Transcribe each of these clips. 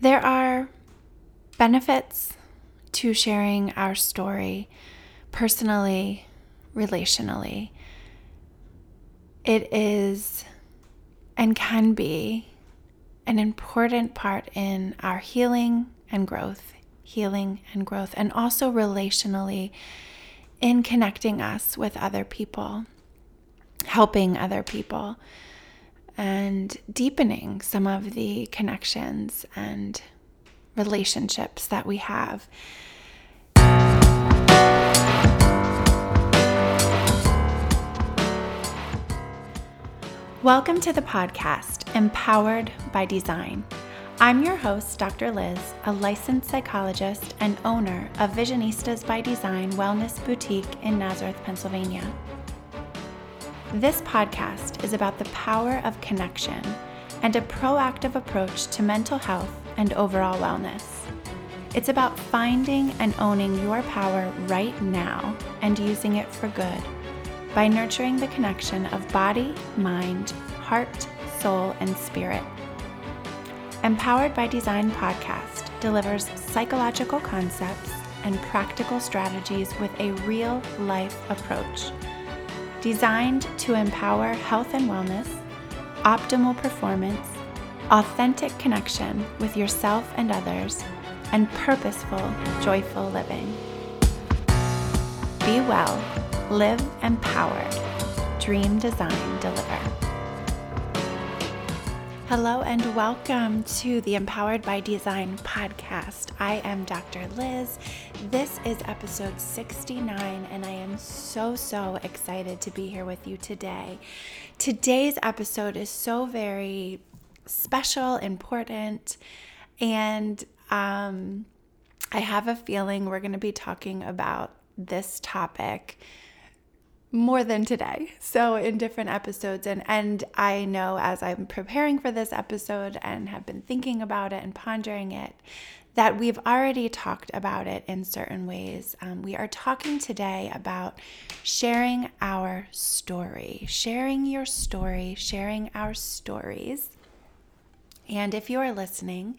There are benefits to sharing our story personally, relationally. It is and can be an important part in our healing and growth, healing and growth, and also relationally in connecting us with other people, helping other people, and deepening some of the connections and relationships that we have. Welcome to the podcast, Empowered by Design. I'm your host, Dr. Lyz, a licensed psychologist and owner of Visionistas by Design Wellness Boutique in Nazareth, Pennsylvania. This podcast is about the power of connection and a proactive approach to mental health and overall wellness. It's about finding and owning your power right now and using it for good by nurturing the connection of body, mind, heart, soul, and spirit Empowered by Design podcast delivers psychological concepts and practical strategies with a real life approach. Designed to empower health and wellness, optimal performance, authentic connection with yourself and others, and purposeful, joyful living. Be well, live empowered, dream, design, deliver. Hello and welcome to the Empowered by Design podcast. I am Dr. Lyz. This is episode 69, and I am so, so excited to be here with you today. Today's episode is so very special, important, and um, I have a feeling we're going to be talking about this topic more than today. So in different episodes and and I know as I'm preparing for this episode and have been thinking about it and pondering it that we've already talked about it in certain ways. Um, we are talking today about sharing our story, sharing your story, sharing our stories. And if you are listening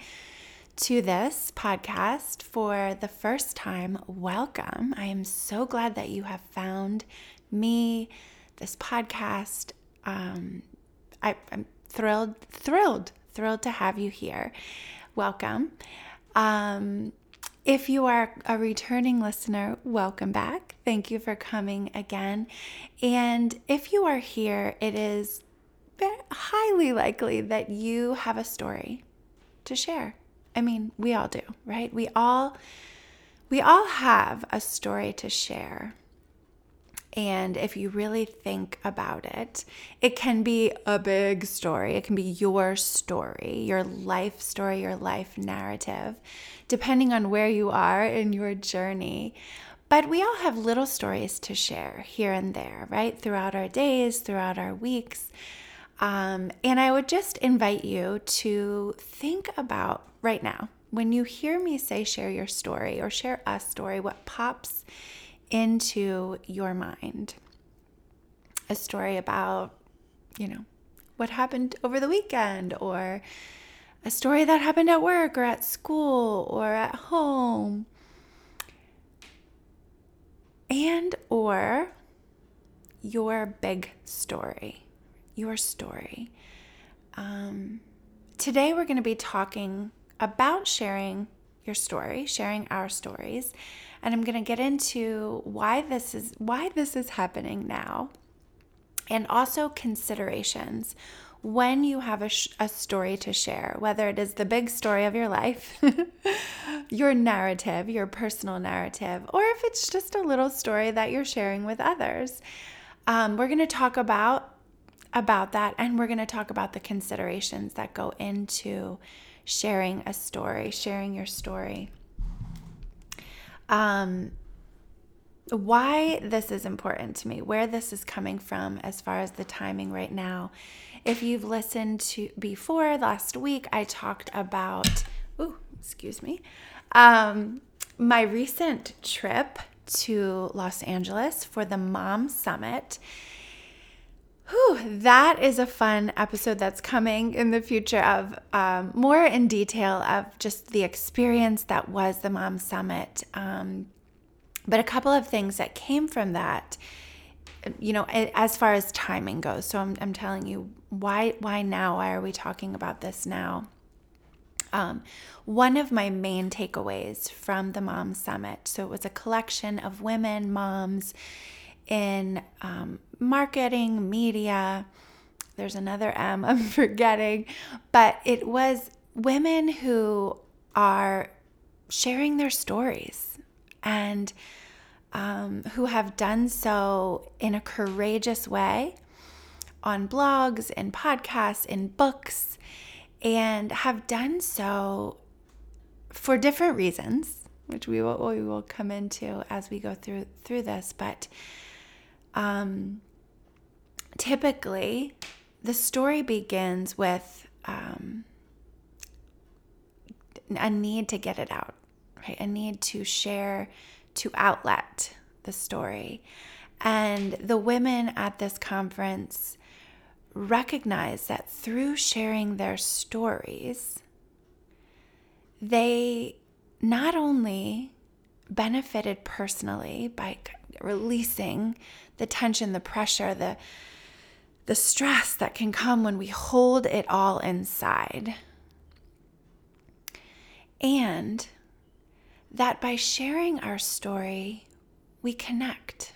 to this podcast for the first time, welcome. I am so glad that you have found me, this podcast. Um, I, I'm thrilled, thrilled, thrilled to have you here. Welcome. Um, if you are a returning listener, welcome back. Thank you for coming again. And if you are here, it is highly likely that you have a story to share. I mean, we all do, right? We all we all have a story to share. And if you really think about it, it can be a big story. It can be your story, your life story, your life narrative, depending on where you are in your journey. But we all have little stories to share here and there, right? Throughout our days, throughout our weeks. Um, and I would just invite you to think about right now when you hear me say share your story or share a story, what pops into your mind. A story about, you know, what happened over the weekend or a story that happened at work or at school or at home. And or your big story, your story. Um, today we're going to be talking about sharing your story, sharing our stories, and I'm going to get into why this is why this is happening now and also considerations when you have a, sh- a story to share, whether it is the big story of your life, your narrative, your personal narrative, or if it's just a little story that you're sharing with others. Um, we're going to talk about about that and we're going to talk about the considerations that go into sharing a story, sharing your story um, why this is important to me, where this is coming from as far as the timing right now. If you've listened to before last week, I talked about, oh, excuse me, um, my recent trip to Los Angeles for the Mom Summit. Whew, that is a fun episode that's coming in the future of um, more in detail of just the experience that was the Mom Summit. Um, but a couple of things that came from that, you know, as far as timing goes. So I'm, I'm telling you why why now? Why are we talking about this now? Um, one of my main takeaways from the Mom Summit. So it was a collection of women, moms in um, marketing, media. There's another M I'm forgetting, but it was women who are sharing their stories and um, who have done so in a courageous way on blogs, in podcasts, in books, and have done so for different reasons, which we will we will come into as we go through through this. But um, typically, the story begins with um, a need to get it out, right? A need to share, to outlet the story. And the women at this conference recognize that through sharing their stories, they not only benefited personally by releasing the tension, the pressure, the the stress that can come when we hold it all inside. And that by sharing our story, we connect.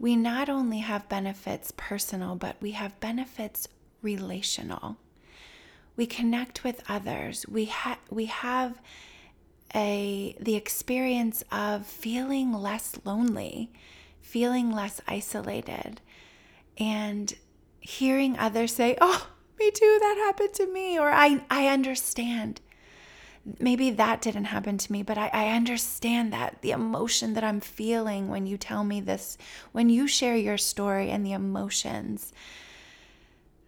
We not only have benefits personal, but we have benefits relational. We connect with others. We, ha- we have a the experience of feeling less lonely, feeling less isolated, and hearing others say, "Oh, me too, that happened to me," or "I I understand." Maybe that didn't happen to me, but I, I understand that the emotion that I'm feeling when you tell me this, when you share your story and the emotions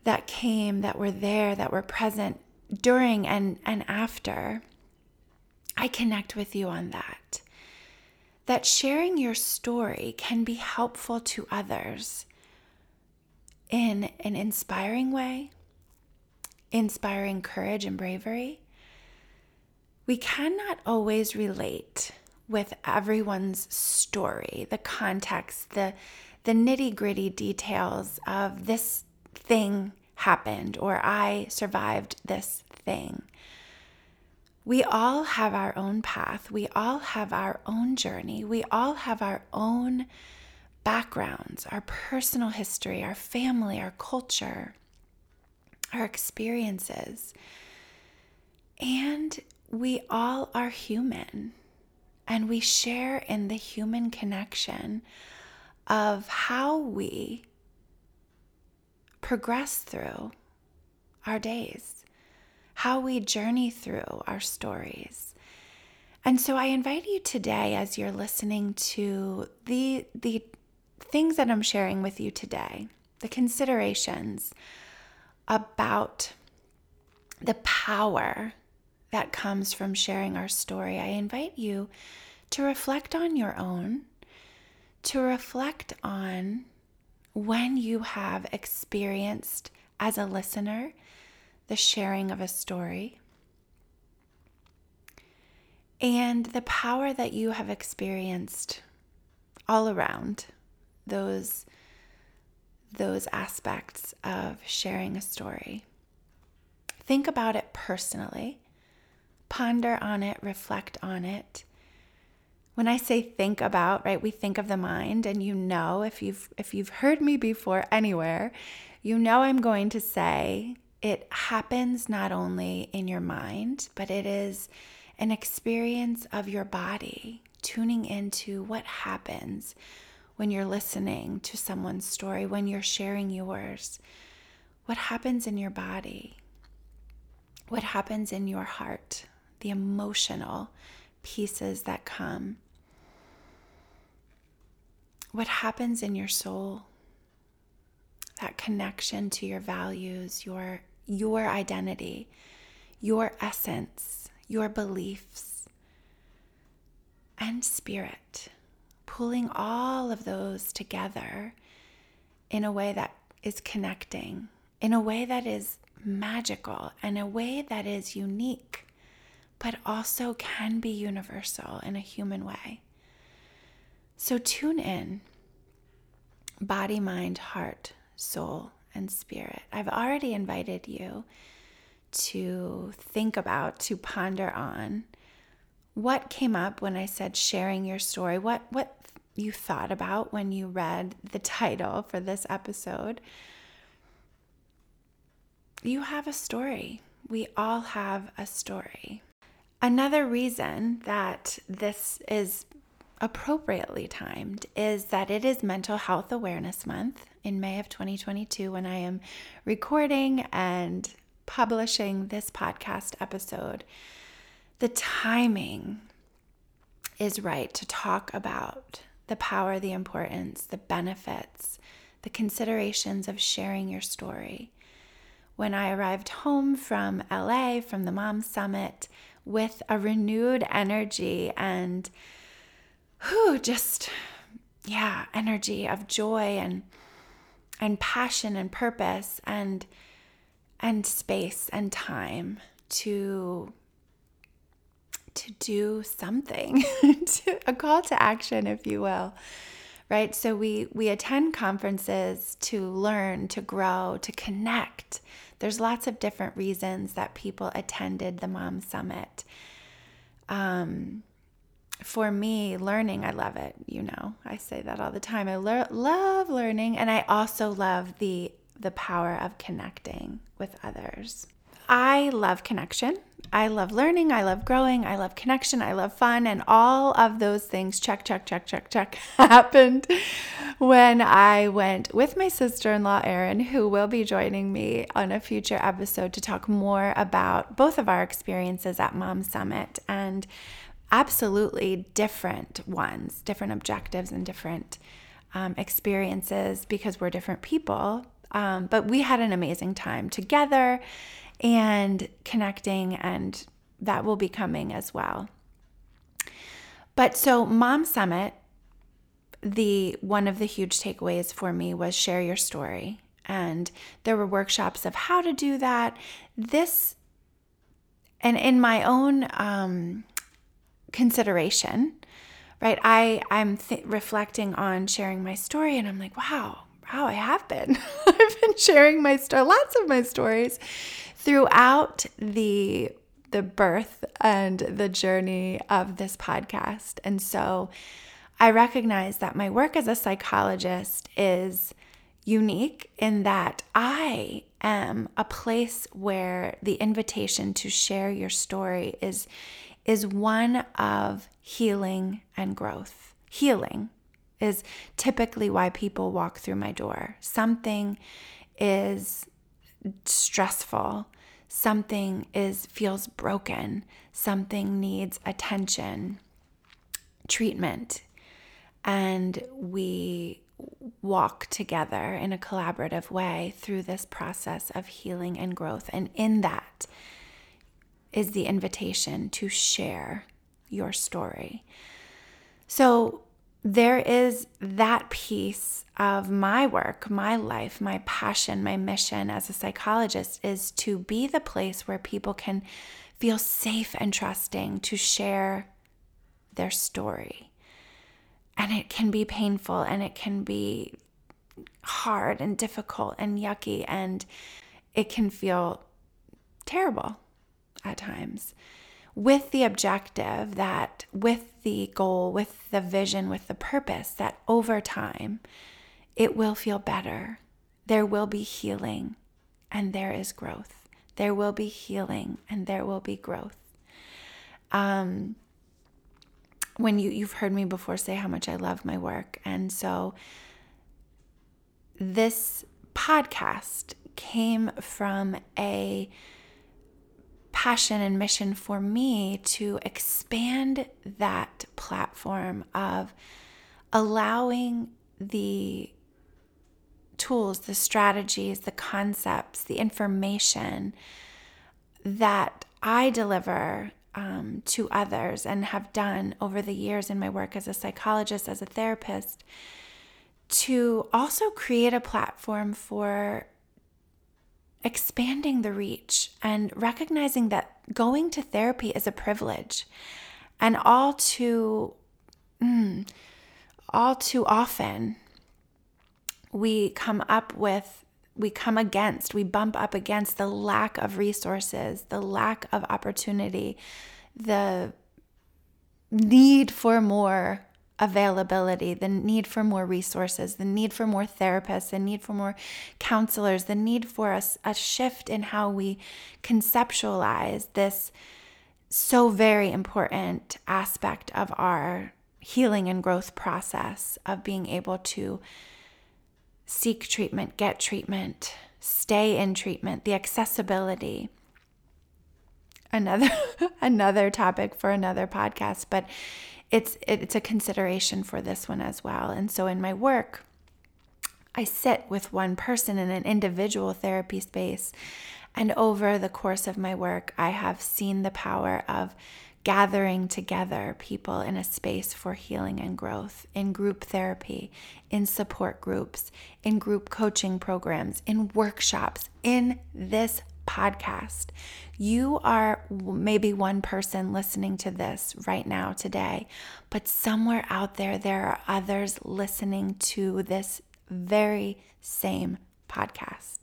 that came, that were there, that were present during and, and after I connect with you on that. That sharing your story can be helpful to others in an inspiring way, inspiring courage and bravery. We cannot always relate with everyone's story, the context, the, the nitty gritty details of this thing happened or I survived this thing. We all have our own path. We all have our own journey. We all have our own backgrounds, our personal history, our family, our culture, our experiences. And we all are human. And we share in the human connection of how we progress through our days how we journey through our stories. And so I invite you today as you're listening to the the things that I'm sharing with you today, the considerations about the power that comes from sharing our story. I invite you to reflect on your own, to reflect on when you have experienced as a listener the sharing of a story, and the power that you have experienced all around those those aspects of sharing a story. Think about it personally. Ponder on it, reflect on it. When I say think about, right, we think of the mind and you know if you've if you've heard me before anywhere, you know I'm going to say it happens not only in your mind, but it is an experience of your body, tuning into what happens when you're listening to someone's story, when you're sharing yours. What happens in your body? What happens in your heart? The emotional pieces that come. What happens in your soul? That connection to your values, your your identity, your essence, your beliefs, and spirit, pulling all of those together in a way that is connecting in a way that is magical and a way that is unique, but also can be universal in a human way. So tune in body, mind, heart, soul, and spirit. I've already invited you to think about, to ponder on what came up when I said sharing your story, what what you thought about when you read the title for this episode. You have a story. We all have a story. Another reason that this is appropriately timed is that it is Mental Health Awareness Month in May of 2022 when I am recording and publishing this podcast episode. The timing is right to talk about the power, the importance, the benefits, the considerations of sharing your story. When I arrived home from LA from the Mom Summit with a renewed energy and whew, just yeah, energy of joy and and passion and purpose and and space and time to to do something a call to action if you will right so we we attend conferences to learn to grow to connect there's lots of different reasons that people attended the mom summit um for me, learning, I love it. You know, I say that all the time. I love learning, and I also love the the power of connecting with others. I love connection. I love learning. I love growing. I love connection. I love fun. And all of those things, check, check, check, check, check, happened when I went with my sister in law, Erin, who will be joining me on a future episode to talk more about both of our experiences at Mom Summit and absolutely different ones, different objectives, and different um, experiences because we're different people. Um, but we had an amazing time together and connecting, and that will be coming as well. But so, Mom Summit, the one of the huge takeaways for me was share your story. And there were workshops of how to do that. This, and in my own um, consideration, right? I I'm th- reflecting on sharing my story, and I'm like, wow, wow, I have been. I've been sharing my story, lots of my stories, throughout the the birth and the journey of this podcast, and so I recognize that my work as a psychologist is unique in that I am a place where the invitation to share your story is is one of healing and growth. Healing is typically why people walk through my door. Something is stressful, something is feels broken, something needs attention, treatment, and we walk together in a collaborative way through this process of healing and growth. And in that, is the invitation to share your story. So there is that piece of my work, my life, my passion, my mission as a psychologist is to be the place where people can feel safe and trusting to share their story. And it can be painful and it can be hard and difficult and yucky and it can feel terrible at times with the objective that, with the goal, with the vision, with the purpose that over time it will feel better. There will be healing and there is growth. There will be healing and there will be growth. Um, when you you've heard me before say how much I love my work, and so this podcast came from a passion and mission for me to expand that platform of allowing the tools, the strategies, the concepts, the information that I deliver um, to others and have done over the years in my work as a psychologist, as a therapist, to also create a platform for expanding the reach and recognizing that going to therapy is a privilege. And all too, mm, all too often, we come up with, we come against, we bump up against the lack of resources, the lack of opportunity, the need for more availability, the need for more resources, the need for more therapists, the need for more counselors, the need for a, a shift in how we conceptualize this so very important aspect of our healing and growth process of being able to seek treatment, get treatment, stay in treatment, the accessibility. Another another topic for another podcast, but it's it's a consideration for this one as well. And so in my work, I sit with one person in an individual therapy space. And over the course of my work, I have seen the power of gathering together people in a space for healing and growth in group therapy, in support groups, in group coaching programs, in workshops, in this podcast. You are maybe one person listening to this right now today, but somewhere out there, there are others listening to this very same podcast.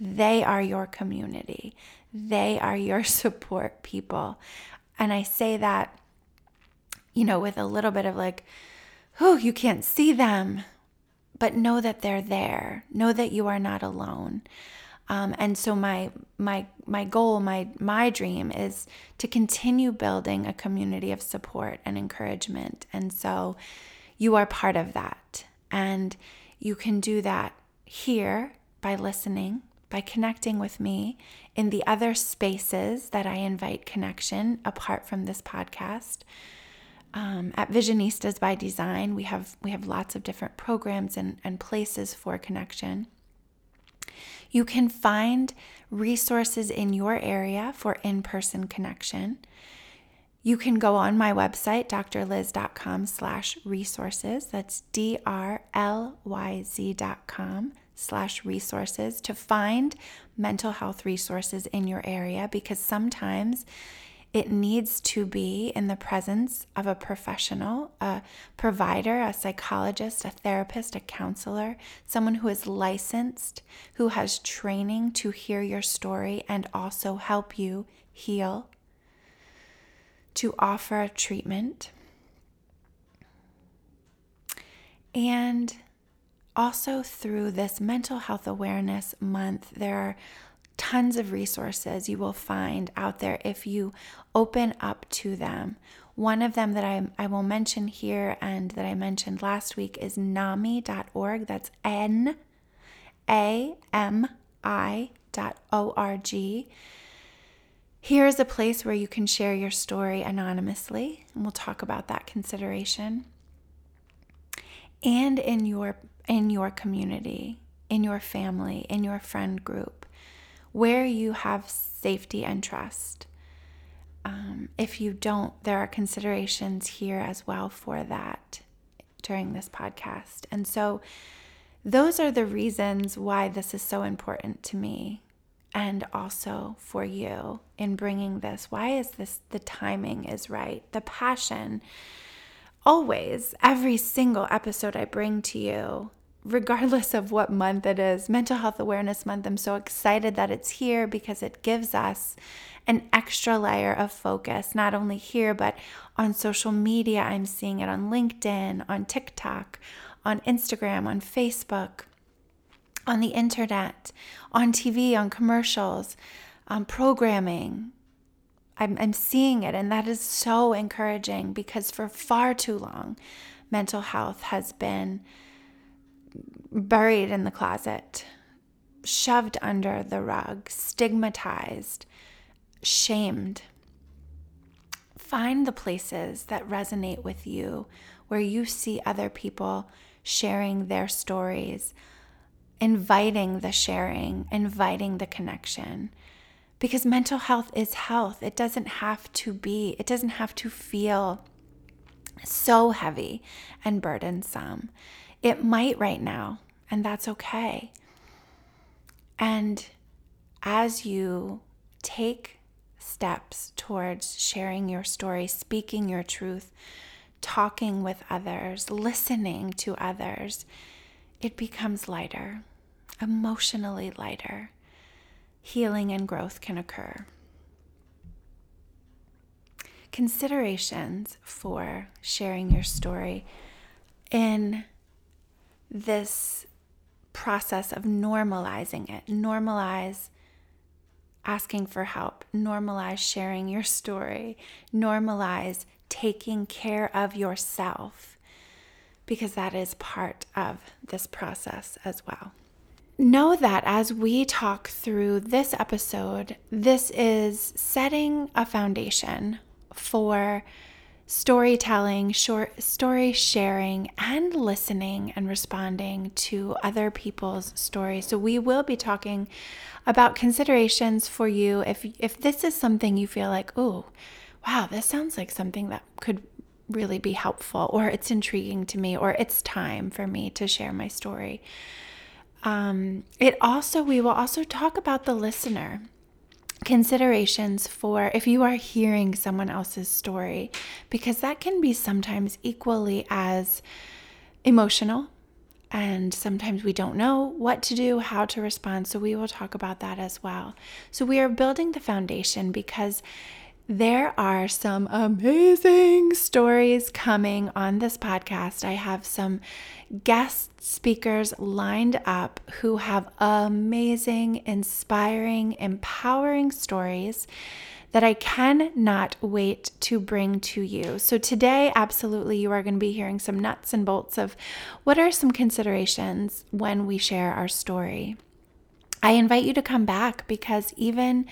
They are your community, they are your support people. And I say that, you know, with a little bit of like, oh, you can't see them, but know that they're there. Know that you are not alone. Um, and so my my my goal, my my dream is to continue building a community of support and encouragement. And so you are part of that. And you can do that here by listening, by connecting with me in the other spaces that I invite connection apart from this podcast. Um, at Visionistas by Design, we have we have lots of different programs and, and places for connection. You can find resources in your area for in person connection. You can go on my website, drlyz.com slash resources. That's D-R-L-Y-Z dot com slash resources to find mental health resources in your area because sometimes it needs to be in the presence of a professional, a provider, a psychologist, a therapist, a counselor, someone who is licensed, who has training to hear your story and also help you heal, to offer treatment. And also through this mental health awareness month, there are tons of resources you will find out there if you open up to them. One of them that I, I will mention here and that I mentioned last week is NAMI.org. That's N A M I dot O R G. Here is a place where you can share your story anonymously, and we'll talk about that consideration. And in your in your community, in your family, in your friend group where you have safety and trust. Um, if you don't, there are considerations here as well for that during this podcast. And so, those are the reasons why this is so important to me and also for you in bringing this. Why is this the timing is right? The passion. Always, every single episode I bring to you regardless of what month it is, Mental Health Awareness Month, I'm so excited that it's here because it gives us an extra layer of focus, not only here, but on social media. I'm seeing it on LinkedIn, on TikTok, on Instagram, on Facebook, on the internet, on TV, on commercials, on programming. I'm, I'm seeing it, and that is so encouraging because for far too long, mental health has been buried in the closet, shoved under the rug, stigmatized, shamed. Find the places that resonate with you, where you see other people sharing their stories, inviting the sharing, inviting the connection. Because mental health is health. It doesn't have to be, it doesn't have to feel so heavy and burdensome It might right now, and that's okay. And as you take steps towards sharing your story, speaking your truth, talking with others, listening to others, it becomes lighter, emotionally lighter. Healing and growth can occur. Considerations for sharing your story in this process of normalizing it. Normalize asking for help, normalize sharing your story, normalize taking care of yourself, because that is part of this process as well. Know that as we talk through this episode, this is setting a foundation for storytelling, short story sharing, and listening and responding to other people's stories. So we will be talking about considerations for you if if this is something you feel like, "Oh, wow, this sounds like something that could really be helpful or it's intriguing to me or it's time for me to share my story." Um, it also we will also talk about the listener considerations for if you are hearing someone else's story, because that can be sometimes equally as emotional. And sometimes we don't know what to do, how to respond. So, we will talk about that as well. So, we are building the foundation because there are some amazing stories coming on this podcast. I have some guest speakers lined up who have amazing, inspiring, empowering stories that I cannot wait to bring to you. So, today, absolutely, you are going to be hearing some nuts and bolts of what are some considerations when we share our story. I invite you to come back because even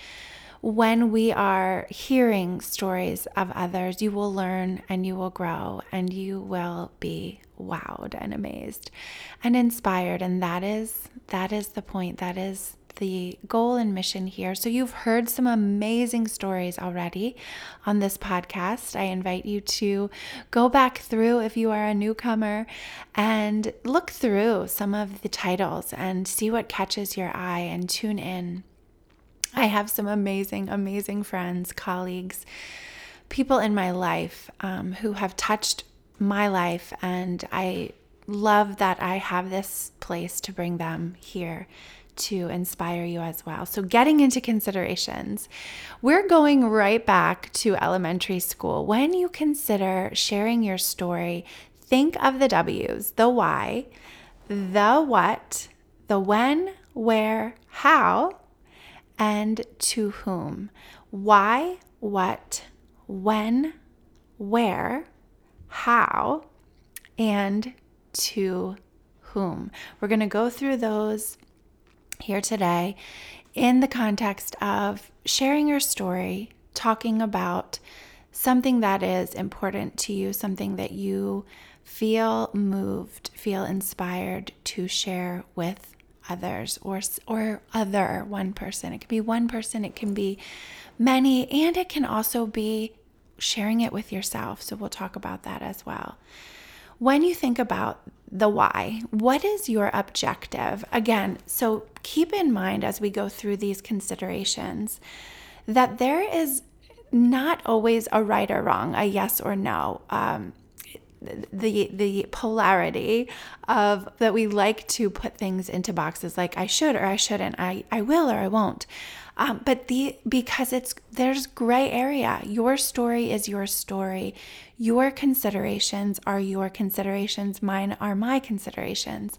when we are hearing stories of others, you will learn and you will grow and you will be wowed and amazed and inspired. And that is that is the point. That is the goal and mission here. So, you've heard some amazing stories already on this podcast. I invite you to go back through if you are a newcomer and look through some of the titles and see what catches your eye and tune in. I have some amazing, amazing friends, colleagues, people in my life um, who have touched my life, and I love that I have this place to bring them here to inspire you as well. So, getting into considerations, we're going right back to elementary school. When you consider sharing your story, think of the W's the why, the what, the when, where, how, and to whom. Why, what, when, where, how, and to whom. We're going to go through those here today in the context of sharing your story, talking about something that is important to you, something that you feel moved, feel inspired to share with others or or other one person. It can be one person, it can be many, and it can also be sharing it with yourself. So we'll talk about that as well. When you think about the why, what is your objective? Again, so keep in mind as we go through these considerations that there is not always a right or wrong, a yes or no. Um, the the polarity of that we like to put things into boxes like I should or I shouldn't, I I will or I won't. Um, but the because it's there's gray area. Your story is your story. Your considerations are your considerations. Mine are my considerations.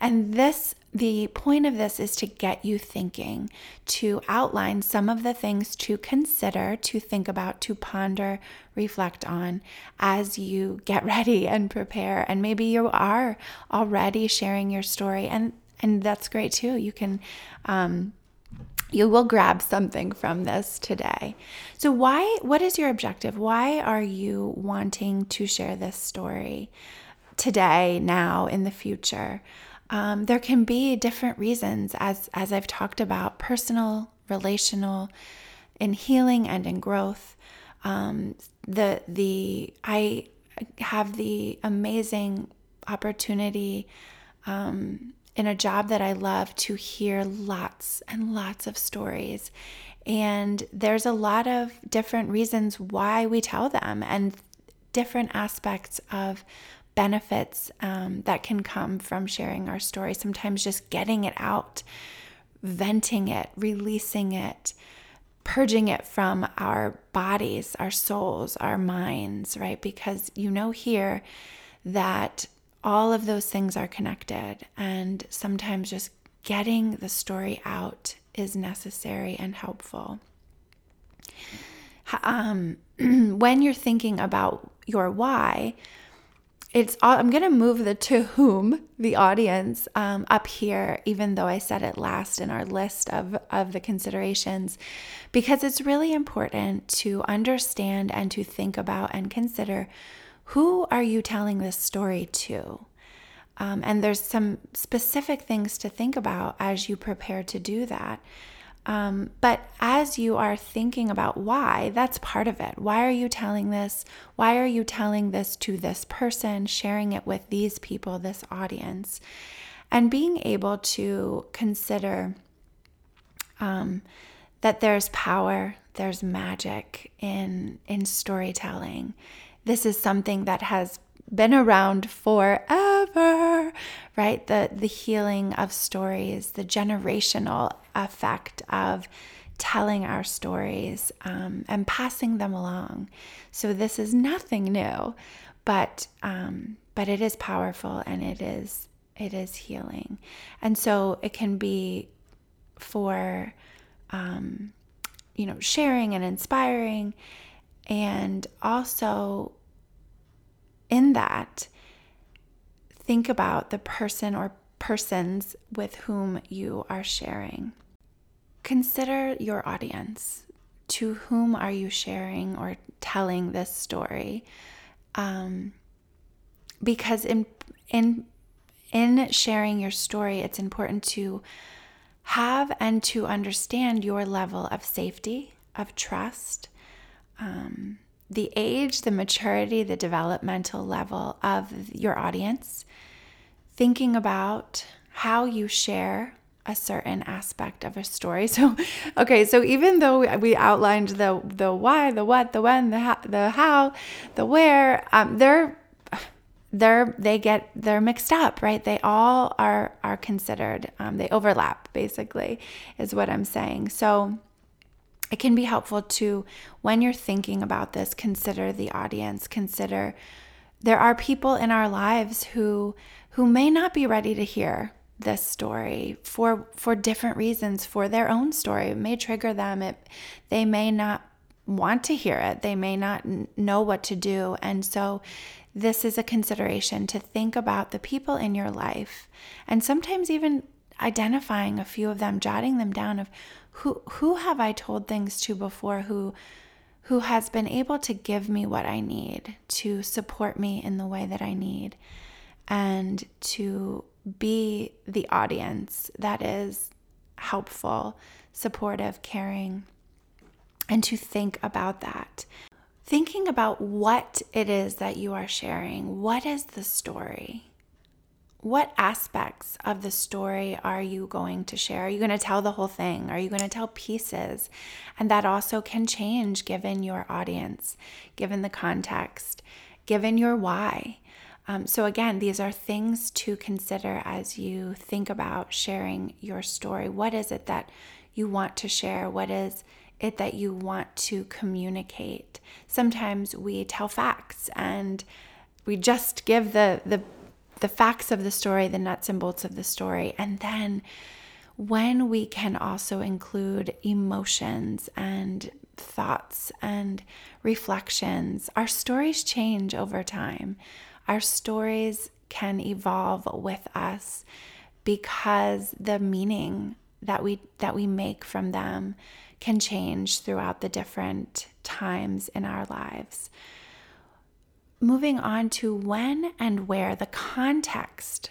And this the point of this is to get you thinking, to outline some of the things to consider, to think about, to ponder, reflect on as you get ready and prepare. And maybe you are already sharing your story, and and that's great too. You can. Um, you will grab something from this today. So why what is your objective? Why are you wanting to share this story today, now, in the future? Um, there can be different reasons, as as I've talked about, personal, relational, in healing and in growth. Um, the the I have the amazing opportunity um, in a job that I love to hear lots and lots of stories. And there's a lot of different reasons why we tell them and different aspects of benefits um, that can come from sharing our story. Sometimes just getting it out, venting it, releasing it, purging it from our bodies, our souls, our minds, right? Because you know here that all of those things are connected, and sometimes just getting the story out is necessary and helpful. Um, when you're thinking about your why, it's all, I'm going to move the to whom, the audience, um, up here, even though I said it last in our list of, of the considerations, because it's really important to understand and to think about and consider who are you telling this story to? Um, and there's some specific things to think about as you prepare to do that. Um, but as you are thinking about why, that's part of it. Why are you telling this? Why are you telling this to this person, sharing it with these people, this audience? And being able to consider um, that there's power, there's magic in, in storytelling. This is something that has been around forever, right? The the healing of stories, the generational effect of telling our stories um, and passing them along. So this is nothing new, but um, but it is powerful and it is it is healing, and so it can be for um, you know sharing and inspiring, and also in that, think about the person or persons with whom you are sharing. Consider your audience. To whom are you sharing or telling this story? Um, because in in in sharing your story, it's important to have and to understand your level of safety, of trust, um, the age, the maturity, the developmental level of your audience, thinking about how you share a certain aspect of a story. So, okay, so even though we outlined the the why, the what, the when, the how, the how, the where, um, they're they're they get they're mixed up, right? They all are are considered. Um, they overlap, basically, is what I'm saying. So it can be helpful to, when you're thinking about this, consider the audience, consider there are people in our lives who who may not be ready to hear this story for for different reasons for their own story. It may trigger them. It they may not want to hear it. They may not know what to do. And so this is a consideration to think about the people in your life and sometimes even identifying a few of them jotting them down of who who have I told things to before who who has been able to give me what I need to support me in the way that I need and to be the audience that is helpful, supportive, caring, and to think about that. Thinking about what it is that you are sharing. What is the story? What aspects of the story are you going to share? Are you going to tell the whole thing? Are you going to tell pieces? And that also can change given your audience, given the context, given your why. Um, so, again, these are things to consider as you think about sharing your story. What is it that you want to share? What is it that you want to communicate? Sometimes we tell facts and we just give the, the the facts of the story, the nuts and bolts of the story. And then when we can also include emotions and thoughts and reflections, our stories change over time. Our stories can evolve with us because the meaning that we that we make from them can change throughout the different times in our lives moving on to when and where the context,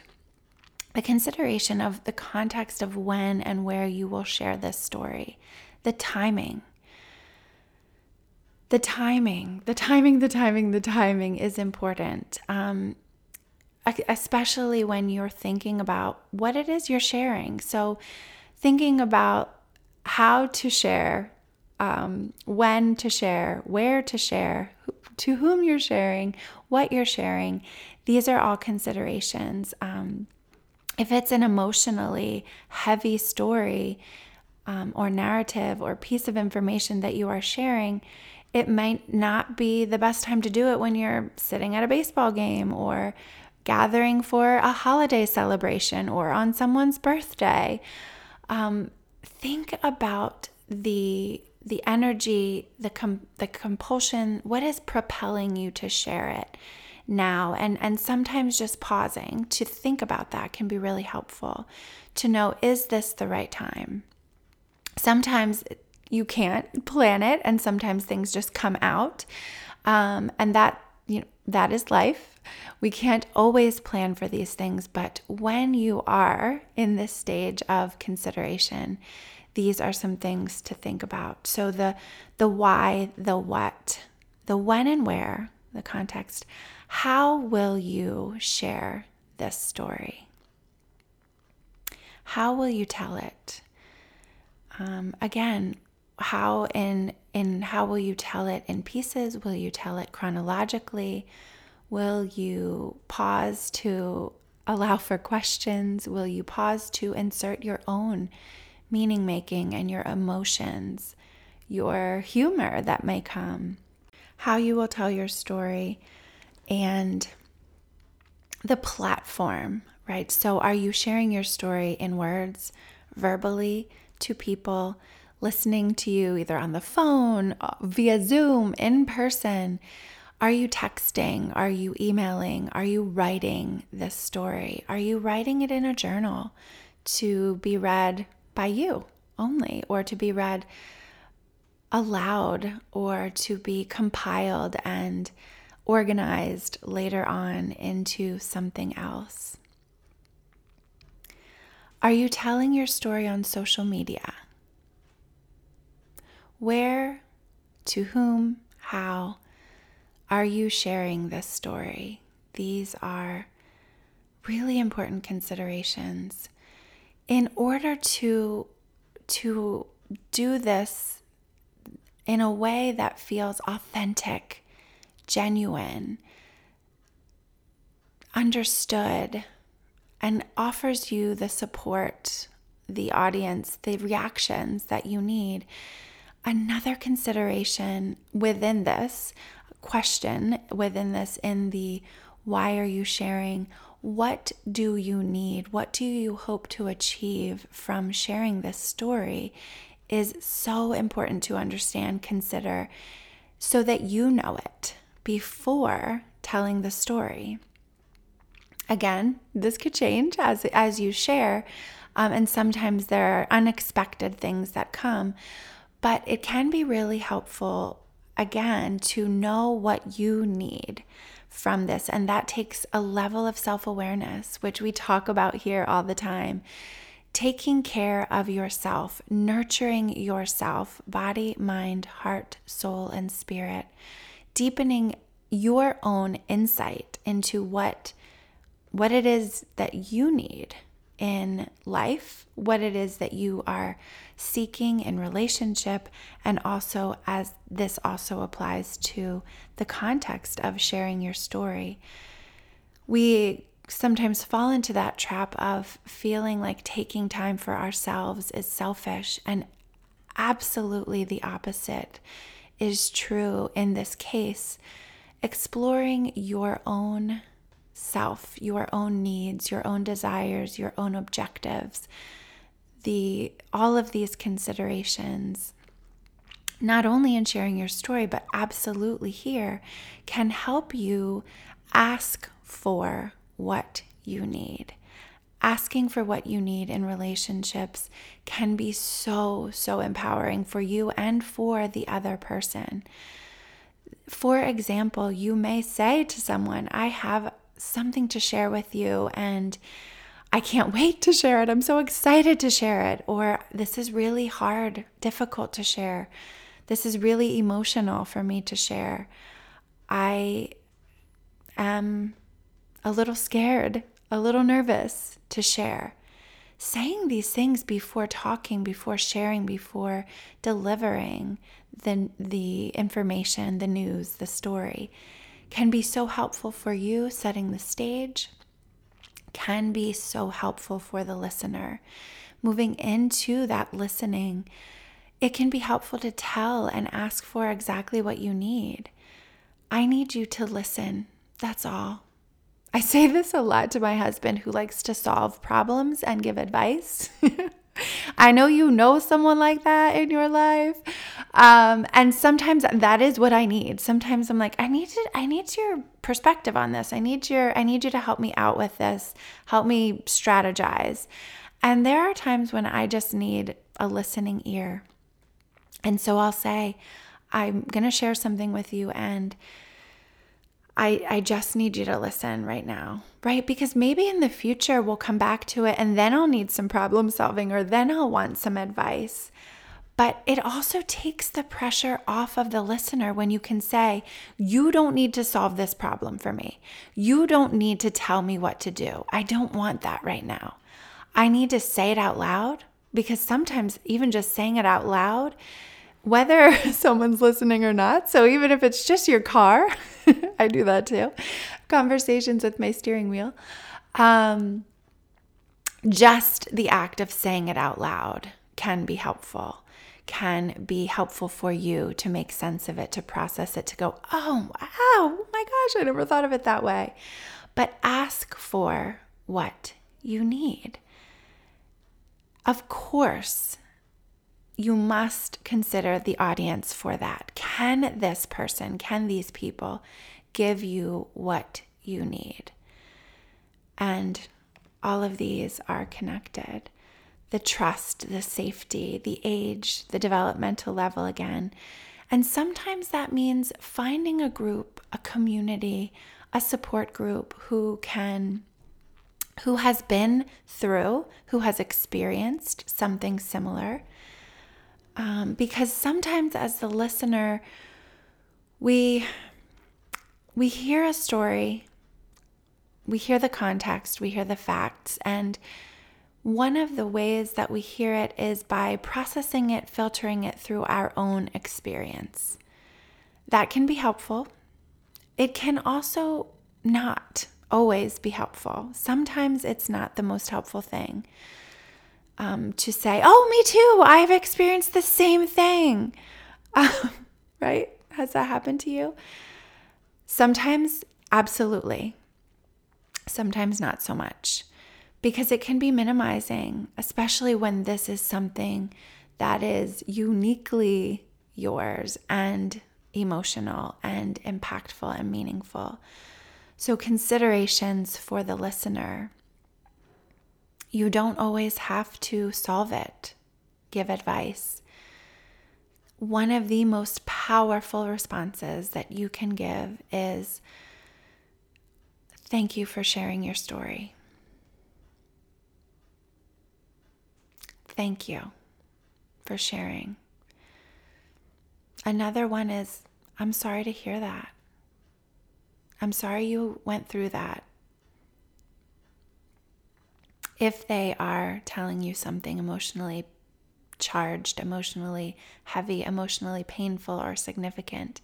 the consideration of the context of when and where you will share this story, the timing. The timing, the timing, the timing, the timing is important. Um, especially when you're thinking about what it is you're sharing. So, thinking about how to share, um, when to share, where to share, to whom you're sharing, what you're sharing, these are all considerations. Um, if it's an emotionally heavy story um, or narrative or piece of information that you are sharing, it might not be the best time to do it when you're sitting at a baseball game or gathering for a holiday celebration or on someone's birthday. Um, think about the the energy, the com- the compulsion. What is propelling you to share it now? And and sometimes just pausing to think about that can be really helpful. To know is this the right time? Sometimes you can't plan it, and sometimes things just come out, um, and that you know that is life we can't always plan for these things, but when you are in this stage of consideration, these are some things to think about. So the the why, the what, the when and where, the context. How will you share this story? How will you tell it? Um, again, how in in how will you tell it in pieces? Will you tell it chronologically? Will you pause to allow for questions? Will you pause to insert your own meaning making and your emotions, your humor that may come, how you will tell your story, and the platform, right? So, are you sharing your story in words, verbally to people listening to you either on the phone, uh, via Zoom, in person? Are you texting? Are you emailing? Are you writing this story? Are you writing it in a journal to be read by you only or to be read aloud or to be compiled and organized later on into something else? Are you telling your story on social media? Where, to whom, how? Are you sharing this story? These are really important considerations. In order to, to do this in a way that feels authentic, genuine, understood, and offers you the support, the audience, the reactions that you need. Another consideration within this question within this in the why are you sharing? What do you need? What do you hope to achieve from sharing this story? Is so important to understand, consider, so that you know it before telling the story. Again, this could change as, as you share, um, and sometimes there are unexpected things that come, but it can be really helpful again to know what you need from this. And that takes a level of self awareness, which we talk about here all the time. Taking care of yourself, nurturing yourself, body, mind, heart, soul, and spirit, deepening your own insight into what what it is that you need in life, what it is that you are seeking in relationship, and also as this also applies to the context of sharing your story. We sometimes fall into that trap of feeling like taking time for ourselves is selfish, and absolutely the opposite is true in this case. Exploring your own self, your own needs, your own desires, your own objectives. The all of these considerations not only in sharing your story but absolutely here can help you ask for what you need. Asking for what you need in relationships can be so, so empowering for you and for the other person. For example, you may say to someone, I have something to share with you and I can't wait to share it. I'm so excited to share it. Or this is really hard, difficult to share. This is really emotional for me to share. I am a little scared, a little nervous to share. Saying these things before talking, before sharing, before delivering the, the information, the news, the story can be so helpful for you setting the stage, can be so helpful for the listener. Moving into that listening, it can be helpful to tell and ask for exactly what you need. I need you to listen. That's all. I say this a lot to my husband who likes to solve problems and give advice. I know you know someone like that in your life. Um, and sometimes that is what I need. Sometimes I'm like, I need to, I need your perspective on this. I need your, I need you to help me out with this. Help me strategize. And there are times when I just need a listening ear. And so I'll say, I'm going to share something with you and I, I just need you to listen right now, right? Because maybe in the future we'll come back to it and then I'll need some problem solving or then I'll want some advice. But it also takes the pressure off of the listener when you can say, You don't need to solve this problem for me. You don't need to tell me what to do. I don't want that right now. I need to say it out loud because sometimes even just saying it out loud whether someone's listening or not. So even if it's just your car, I do that too. Conversations with my steering wheel. Um, just the act of saying it out loud can be helpful, can be helpful for you to make sense of it, to process it, to go, oh, wow, oh my gosh, I never thought of it that way. But ask for what you need. Of course, you must consider the audience for that. Can this person, can these people give you what you need? And all of these are connected the trust, the safety, the age, the developmental level again. And sometimes that means finding a group, a community, a support group who can who has been through, who has experienced something similar um, because sometimes as the listener, we we hear a story, we hear the context, we hear the facts, and one of the ways that we hear it is by processing it, filtering it through our own experience. That can be helpful. It can also not always be helpful. Sometimes it's not the most helpful thing um, to say, oh, me too, I've experienced the same thing. Um, right? Has that happened to you? Sometimes, absolutely. Sometimes, not so much. Because it can be minimizing, especially when this is something that is uniquely yours and emotional and impactful and meaningful. So, considerations for the listener you don't always have to solve it, give advice. One of the most powerful responses that you can give is thank you for sharing your story. Thank you for sharing. Another one is I'm sorry to hear that. I'm sorry you went through that if they are telling you something emotionally charged, emotionally heavy, emotionally painful, or significant.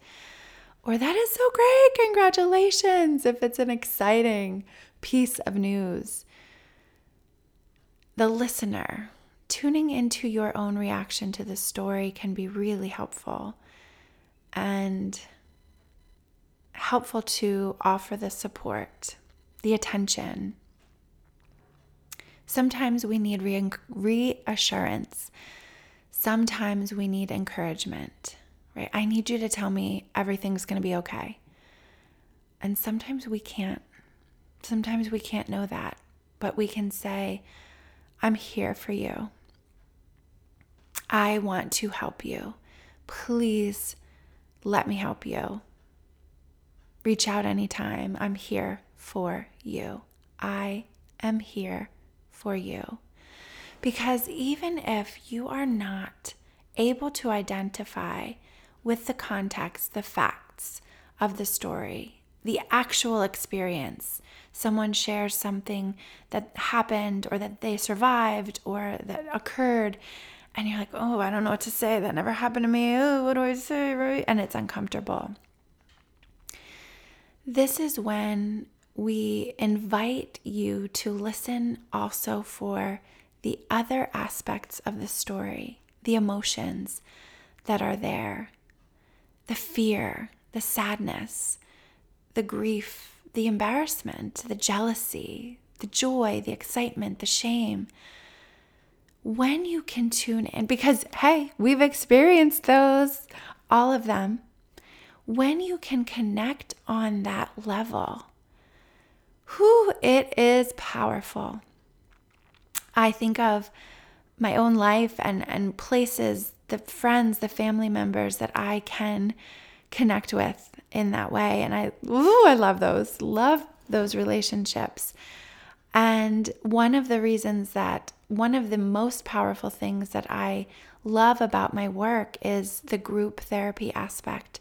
Or that is so great, congratulations, if it's an exciting piece of news. The listener tuning into your own reaction to the story can be really helpful and helpful to offer the support, the attention, Sometimes we need re- reassurance. Sometimes we need encouragement, right? I need you to tell me everything's going to be okay. And sometimes we can't. Sometimes we can't know that, but we can say, I'm here for you. I want to help you. Please let me help you. Reach out anytime. I'm here for you. I am here for you. Because even if you are not able to identify with the context, the facts of the story, the actual experience. Someone shares something that happened or that they survived or that occurred, and you're like, oh, I don't know what to say. That never happened to me. Oh, what do I say? And it's uncomfortable. This is when we invite you to listen also for the other aspects of the story, the emotions that are there, the fear, the sadness, the grief, the embarrassment, the jealousy, the joy, the excitement, the shame. When you can tune in, because hey, we've experienced those, all of them. When you can connect on that level, who it is powerful. I think of my own life and, and places, the friends, the family members that I can connect with in that way. And I, ooh, I love those, love those relationships. And one of the reasons that, one of the most powerful things that I love about my work is the group therapy aspect,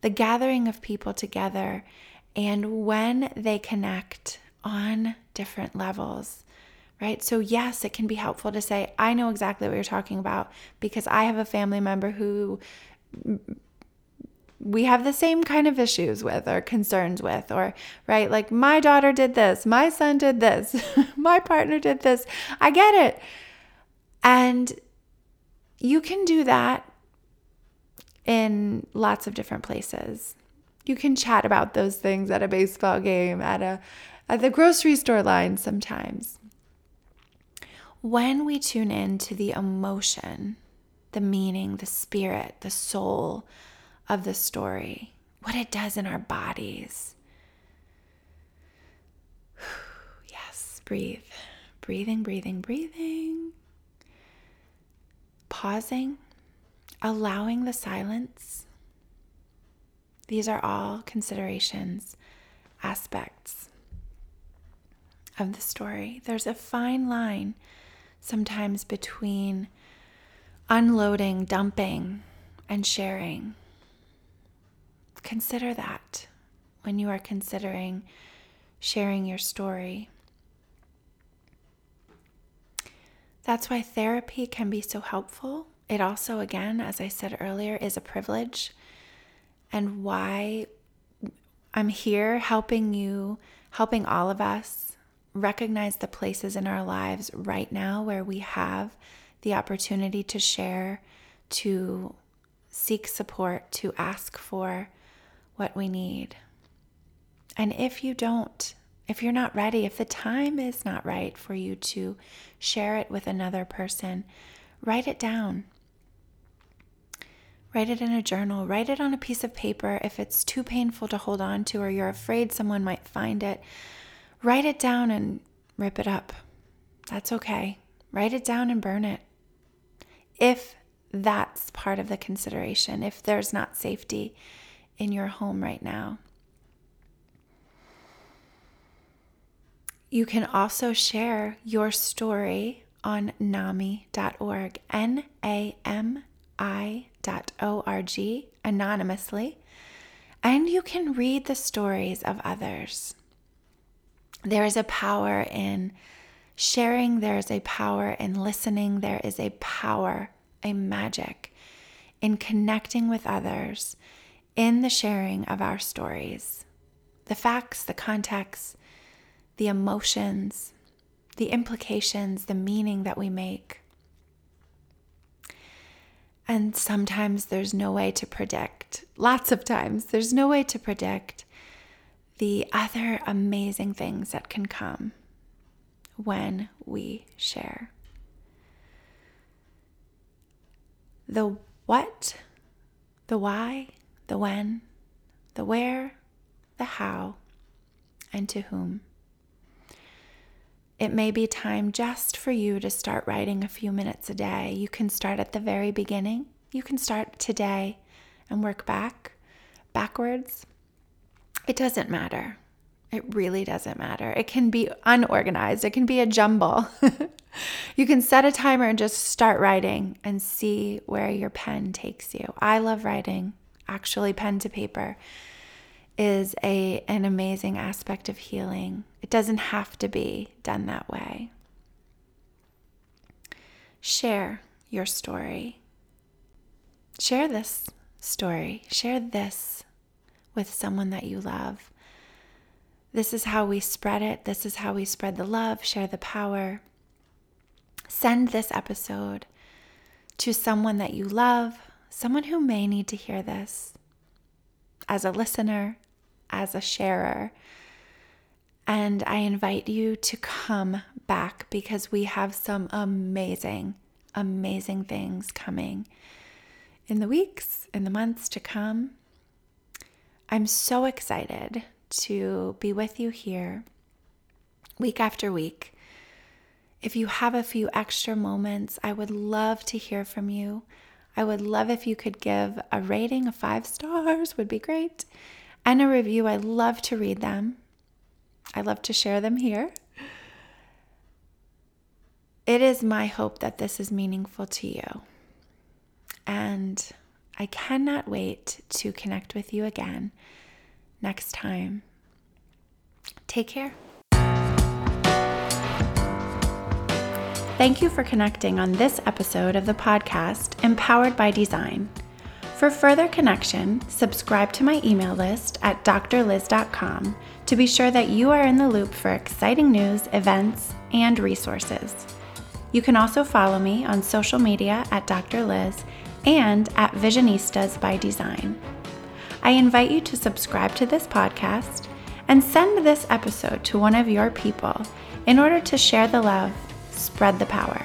the gathering of people together and when they connect on different levels, right? So, yes, it can be helpful to say, I know exactly what you're talking about because I have a family member who we have the same kind of issues with or concerns with, or, right? Like, my daughter did this, my son did this, my partner did this. I get it. And you can do that in lots of different places you can chat about those things at a baseball game, at a at the grocery store line sometimes. When we tune in to the emotion, the meaning, the spirit, the soul of the story, what it does in our bodies. Yes, breathe. Breathing, breathing, breathing. Pausing, allowing the silence these are all considerations, aspects of the story. There's a fine line sometimes between unloading, dumping, and sharing. Consider that when you are considering sharing your story. That's why therapy can be so helpful. It also, again, as I said earlier, is a privilege and why I'm here helping you, helping all of us recognize the places in our lives right now where we have the opportunity to share, to seek support, to ask for what we need. And if you don't, if you're not ready, if the time is not right for you to share it with another person, write it down. Write it in a journal, write it on a piece of paper if it's too painful to hold on to or you're afraid someone might find it. Write it down and rip it up. That's okay. Write it down and burn it. If that's part of the consideration, if there's not safety in your home right now. You can also share your story on nami.org, N A M I org anonymously, and you can read the stories of others. There is a power in sharing, there is a power in listening, there is a power, a magic in connecting with others in the sharing of our stories. The facts, the context, the emotions, the implications, the meaning that we make. And sometimes there's no way to predict, lots of times, there's no way to predict the other amazing things that can come when we share. The what, the why, the when, the where, the how, and to whom. It may be time just for you to start writing a few minutes a day. You can start at the very beginning. You can start today and work back, backwards. It doesn't matter. It really doesn't matter. It can be unorganized, it can be a jumble. you can set a timer and just start writing and see where your pen takes you. I love writing, actually, pen to paper is a amazing aspect of healing. It doesn't have to be done that way. Share your story. Share this story. Share this with someone that you love. This is how we spread it. This is how we spread the love, share the power. Send this episode to someone that you love, someone who may need to hear this as a listener, as a sharer. And I invite you to come back because we have some amazing, amazing things coming in the weeks, in the months to come. I'm so excited to be with you here week after week. If you have a few extra moments, I would love to hear from you. I would love if you could give a rating of five stars, would be great, and a review. I love to read them. I love to share them here. It is my hope that this is meaningful to you. And I cannot wait to connect with you again next time. Take care. Thank you for connecting on this episode of the podcast Empowered by Design. For further connection, subscribe to my email list at drlyz.com to be sure that you are in the loop for exciting news, events, and resources. You can also follow me on social media at Dr. Lyz and at Visionistas by Design. I invite you to subscribe to this podcast and send this episode to one of your people in order to share the love, spread the power.